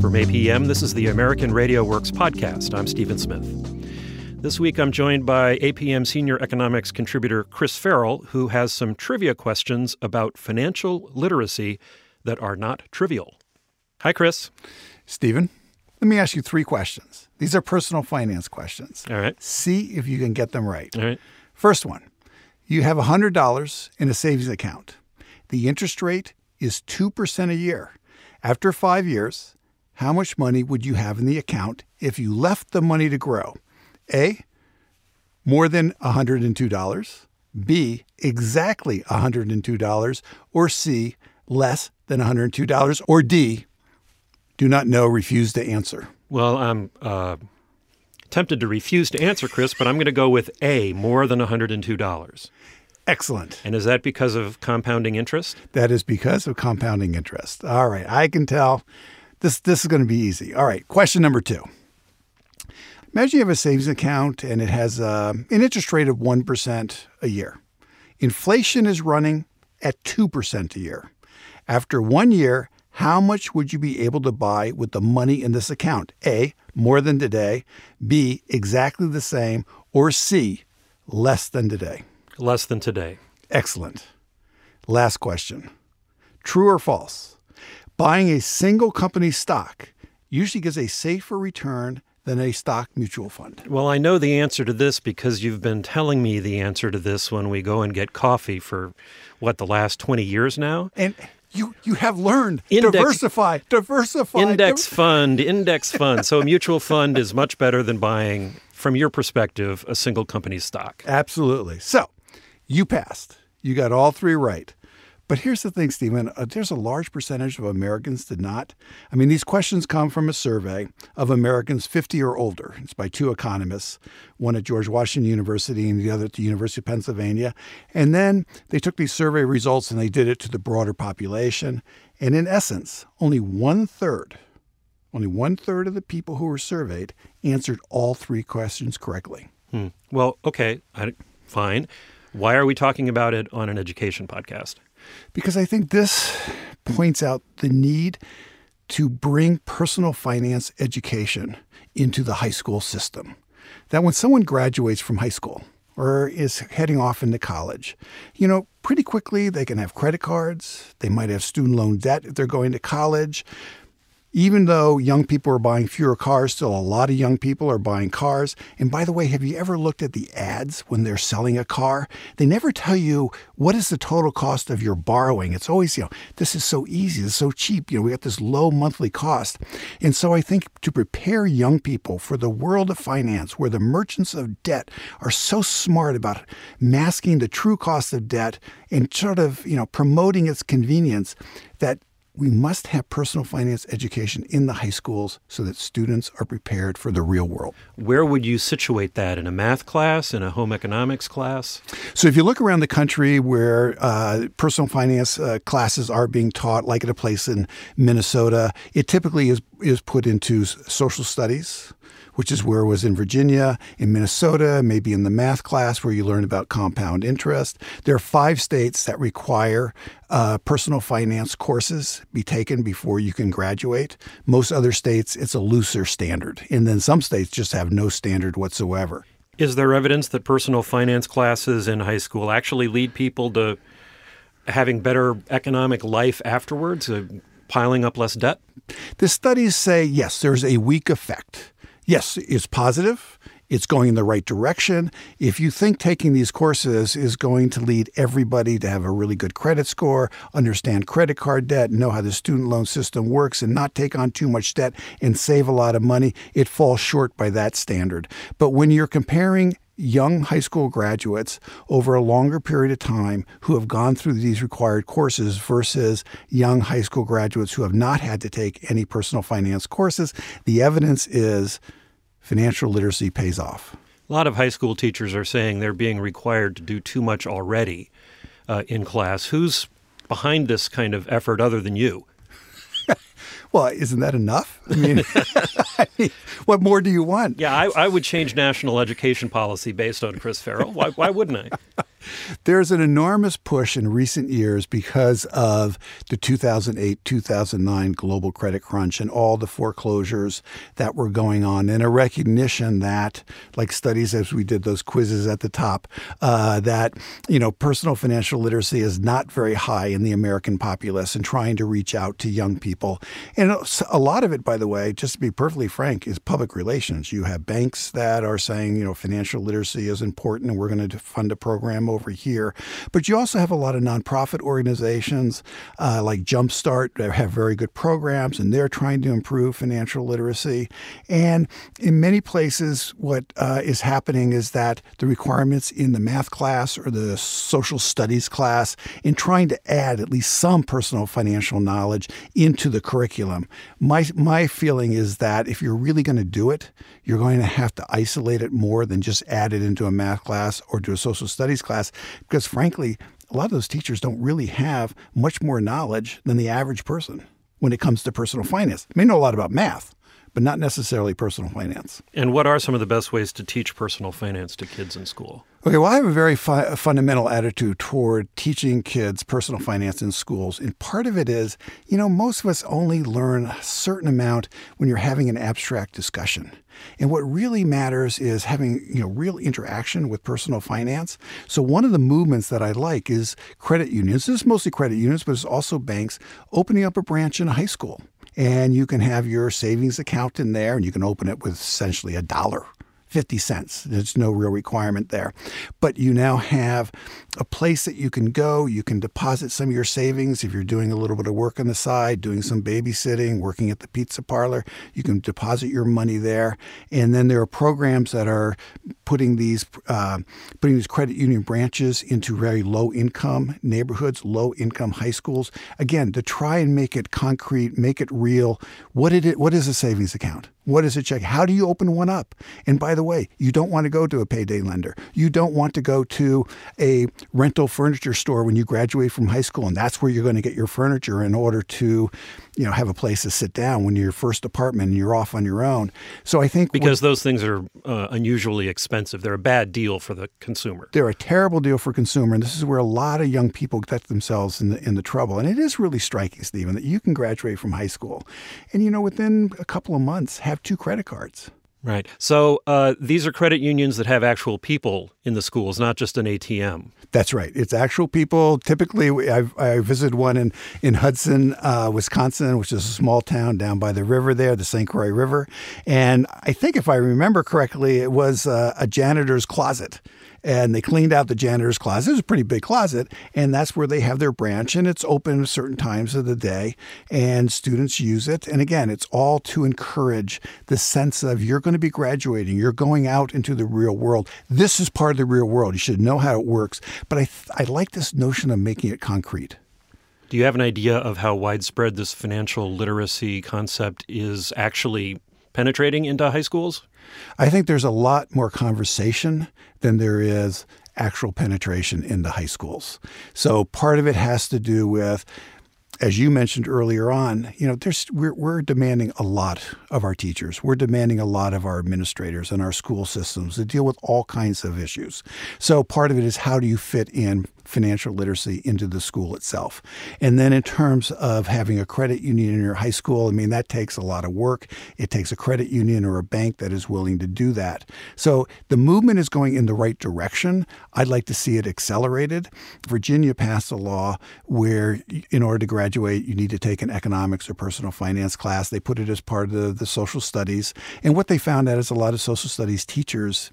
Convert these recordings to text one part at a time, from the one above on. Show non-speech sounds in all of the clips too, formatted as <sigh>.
From APM, this is the American Radio Works podcast. I'm Stephen Smith. This week, I'm joined by APM senior economics contributor Chris Farrell, who has some trivia questions about financial literacy that are not trivial. Hi, Chris. Stephen, let me ask you three questions. These are personal finance questions. All right. See if you can get them right. All right. First one you have $100 in a savings account. The interest rate is 2% a year. After five years, how much money would you have in the account if you left the money to grow? A, more than $102. B, exactly $102. Or C, less than $102. Or D, do not know, refuse to answer. Well, I'm uh, tempted to refuse to answer, Chris, but I'm going to go with A, more than $102. Excellent. And is that because of compounding interest? That is because of compounding interest. All right, I can tell this this is going to be easy. All right, question number two. Imagine you have a savings account and it has uh, an interest rate of one percent a year. Inflation is running at two percent a year. After one year, how much would you be able to buy with the money in this account? A, more than today. B, exactly the same. Or C, less than today. Less than today. Excellent. Last question. True or false? Buying a single company stock usually gives a safer return than a stock mutual fund. Well, I know the answer to this because you've been telling me the answer to this when we go and get coffee for what the last 20 years now. And you you have learned index, diversify, diversify. Index fund, index fund. So a mutual fund is much better than buying from your perspective a single company stock. Absolutely. So, you passed. You got all three right. But here's the thing, Stephen uh, there's a large percentage of Americans did not. I mean, these questions come from a survey of Americans 50 or older. It's by two economists, one at George Washington University and the other at the University of Pennsylvania. And then they took these survey results and they did it to the broader population. And in essence, only one third, only one third of the people who were surveyed answered all three questions correctly. Hmm. Well, okay, I, fine. Why are we talking about it on an education podcast? Because I think this points out the need to bring personal finance education into the high school system. That when someone graduates from high school or is heading off into college, you know, pretty quickly they can have credit cards, they might have student loan debt if they're going to college, even though young people are buying fewer cars, still a lot of young people are buying cars. And by the way, have you ever looked at the ads when they're selling a car? They never tell you what is the total cost of your borrowing. It's always, you know, this is so easy, is so cheap. You know, we got this low monthly cost. And so I think to prepare young people for the world of finance, where the merchants of debt are so smart about masking the true cost of debt and sort of, you know, promoting its convenience, that we must have personal finance education in the high schools so that students are prepared for the real world. Where would you situate that? In a math class, in a home economics class? So, if you look around the country where uh, personal finance uh, classes are being taught, like at a place in Minnesota, it typically is, is put into social studies which is where it was in Virginia, in Minnesota, maybe in the math class where you learn about compound interest. There are five states that require uh, personal finance courses be taken before you can graduate. Most other states, it's a looser standard. And then some states just have no standard whatsoever. Is there evidence that personal finance classes in high school actually lead people to having better economic life afterwards, uh, piling up less debt? The studies say yes, there's a weak effect yes, it's positive. It's going in the right direction. If you think taking these courses is going to lead everybody to have a really good credit score, understand credit card debt, know how the student loan system works, and not take on too much debt and save a lot of money, it falls short by that standard. But when you're comparing young high school graduates over a longer period of time who have gone through these required courses versus young high school graduates who have not had to take any personal finance courses, the evidence is financial literacy pays off. A lot of high school teachers are saying they're being required to do too much already uh, in class. Who's behind this kind of effort other than you? <laughs> well, isn't that enough? I mean, <laughs> I mean, what more do you want? Yeah, I, I, would change national education policy based on Chris Farrell. Why, why wouldn't I? <laughs> There's an enormous push in recent years because of the 2008 2009 global credit crunch and all the foreclosures that were going on, and a recognition that, like studies as we did those quizzes at the top, uh, that you know personal financial literacy is not very high in the American populace, and trying to reach out to young people. And a lot of it, by the way, just to be perfectly frank, is public relations. You have banks that are saying, you know, financial literacy is important, and we're going to fund a program over here. But you also have a lot of nonprofit organizations uh, like Jumpstart that have very good programs, and they're trying to improve financial literacy. And in many places, what uh, is happening is that the requirements in the math class or the social studies class, in trying to add at least some personal financial knowledge into the curriculum, my my feeling is that if you're really going to do it, you're going to have to isolate it more than just add it into a math class or to a social studies class because frankly, a lot of those teachers don't really have much more knowledge than the average person when it comes to personal finance. They may know a lot about math, but not necessarily personal finance. And what are some of the best ways to teach personal finance to kids in school? Okay, well, I have a very fu- fundamental attitude toward teaching kids personal finance in schools. And part of it is, you know, most of us only learn a certain amount when you're having an abstract discussion. And what really matters is having, you know, real interaction with personal finance. So one of the movements that I like is credit unions. This is mostly credit unions, but it's also banks opening up a branch in a high school and you can have your savings account in there and you can open it with essentially a dollar 50 cents. There's no real requirement there. But you now have a place that you can go. You can deposit some of your savings if you're doing a little bit of work on the side, doing some babysitting, working at the pizza parlor. You can deposit your money there. And then there are programs that are putting these uh, putting these credit union branches into very low income neighborhoods, low income high schools. Again, to try and make it concrete, make it real. What did it what is a savings account? What is a check? How do you open one up? And by the way, you don't want to go to a payday lender. You don't want to go to a rental furniture store when you graduate from high school, and that's where you're going to get your furniture in order to, you know, have a place to sit down when you're your first apartment and you're off on your own. So I think because those things are uh, unusually expensive, they're a bad deal for the consumer. They're a terrible deal for consumer, and this is where a lot of young people get themselves in the in the trouble. And it is really striking, Stephen, that you can graduate from high school, and you know, within a couple of months, have have two credit cards. Right. So uh, these are credit unions that have actual people in the schools, not just an ATM. That's right. It's actual people. Typically, I've, I visited one in, in Hudson, uh, Wisconsin, which is a small town down by the river there, the St. Croix River. And I think if I remember correctly, it was uh, a janitor's closet and they cleaned out the janitor's closet. It was a pretty big closet, and that's where they have their branch, and it's open at certain times of the day, and students use it. And again, it's all to encourage the sense of you're going to be graduating, you're going out into the real world. This is part the real world. You should know how it works. But I, I like this notion of making it concrete. Do you have an idea of how widespread this financial literacy concept is actually penetrating into high schools? I think there's a lot more conversation than there is actual penetration into high schools. So part of it has to do with as you mentioned earlier on, you know, there's we're, we're demanding a lot of our teachers. We're demanding a lot of our administrators and our school systems to deal with all kinds of issues. So part of it is how do you fit in financial literacy into the school itself. And then in terms of having a credit union in your high school, I mean, that takes a lot of work. It takes a credit union or a bank that is willing to do that. So the movement is going in the right direction. I'd like to see it accelerated. Virginia passed a law where, in order to graduate, you need to take an economics or personal finance class. They put it as part of the, the social studies. And what they found out is a lot of social studies teachers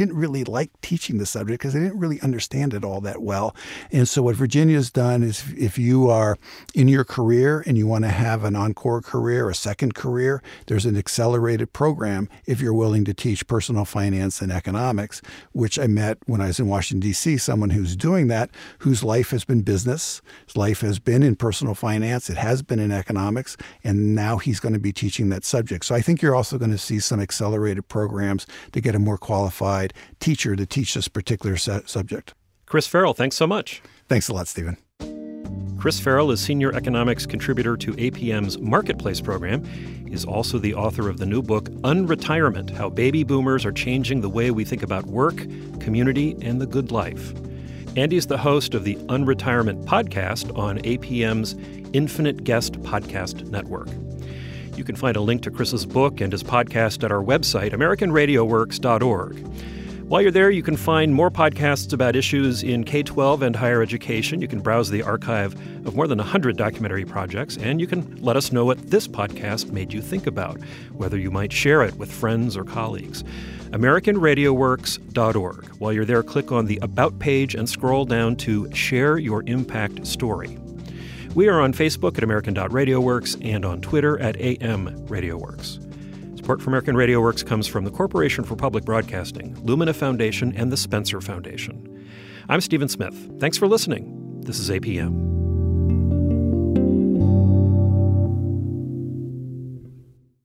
didn't really like teaching the subject because they didn't really understand it all that well. And so, what Virginia's done is if you are in your career and you want to have an encore career, a second career, there's an accelerated program if you're willing to teach personal finance and economics, which I met when I was in Washington, D.C., someone who's doing that, whose life has been business, his life has been in personal finance, it has been in economics, and now he's going to be teaching that subject. So, I think you're also going to see some accelerated programs to get a more qualified qualified teacher to teach this particular su- subject. Chris Farrell, thanks so much. Thanks a lot, Stephen. Chris Farrell is senior economics contributor to APM's Marketplace program. He's also the author of the new book, Unretirement How Baby Boomers Are Changing the Way We Think About Work, Community, and the Good Life. Andy's the host of the Unretirement podcast on APM's Infinite Guest Podcast Network. You can find a link to Chris's book and his podcast at our website, AmericanRadioWorks.org. While you're there, you can find more podcasts about issues in K 12 and higher education. You can browse the archive of more than 100 documentary projects, and you can let us know what this podcast made you think about, whether you might share it with friends or colleagues. AmericanRadioWorks.org. While you're there, click on the About page and scroll down to Share Your Impact Story. We are on Facebook at American.RadioWorks and on Twitter at AM RadioWorks. Support for American Radio Works comes from the Corporation for Public Broadcasting, Lumina Foundation, and the Spencer Foundation. I'm Stephen Smith. Thanks for listening. This is APM.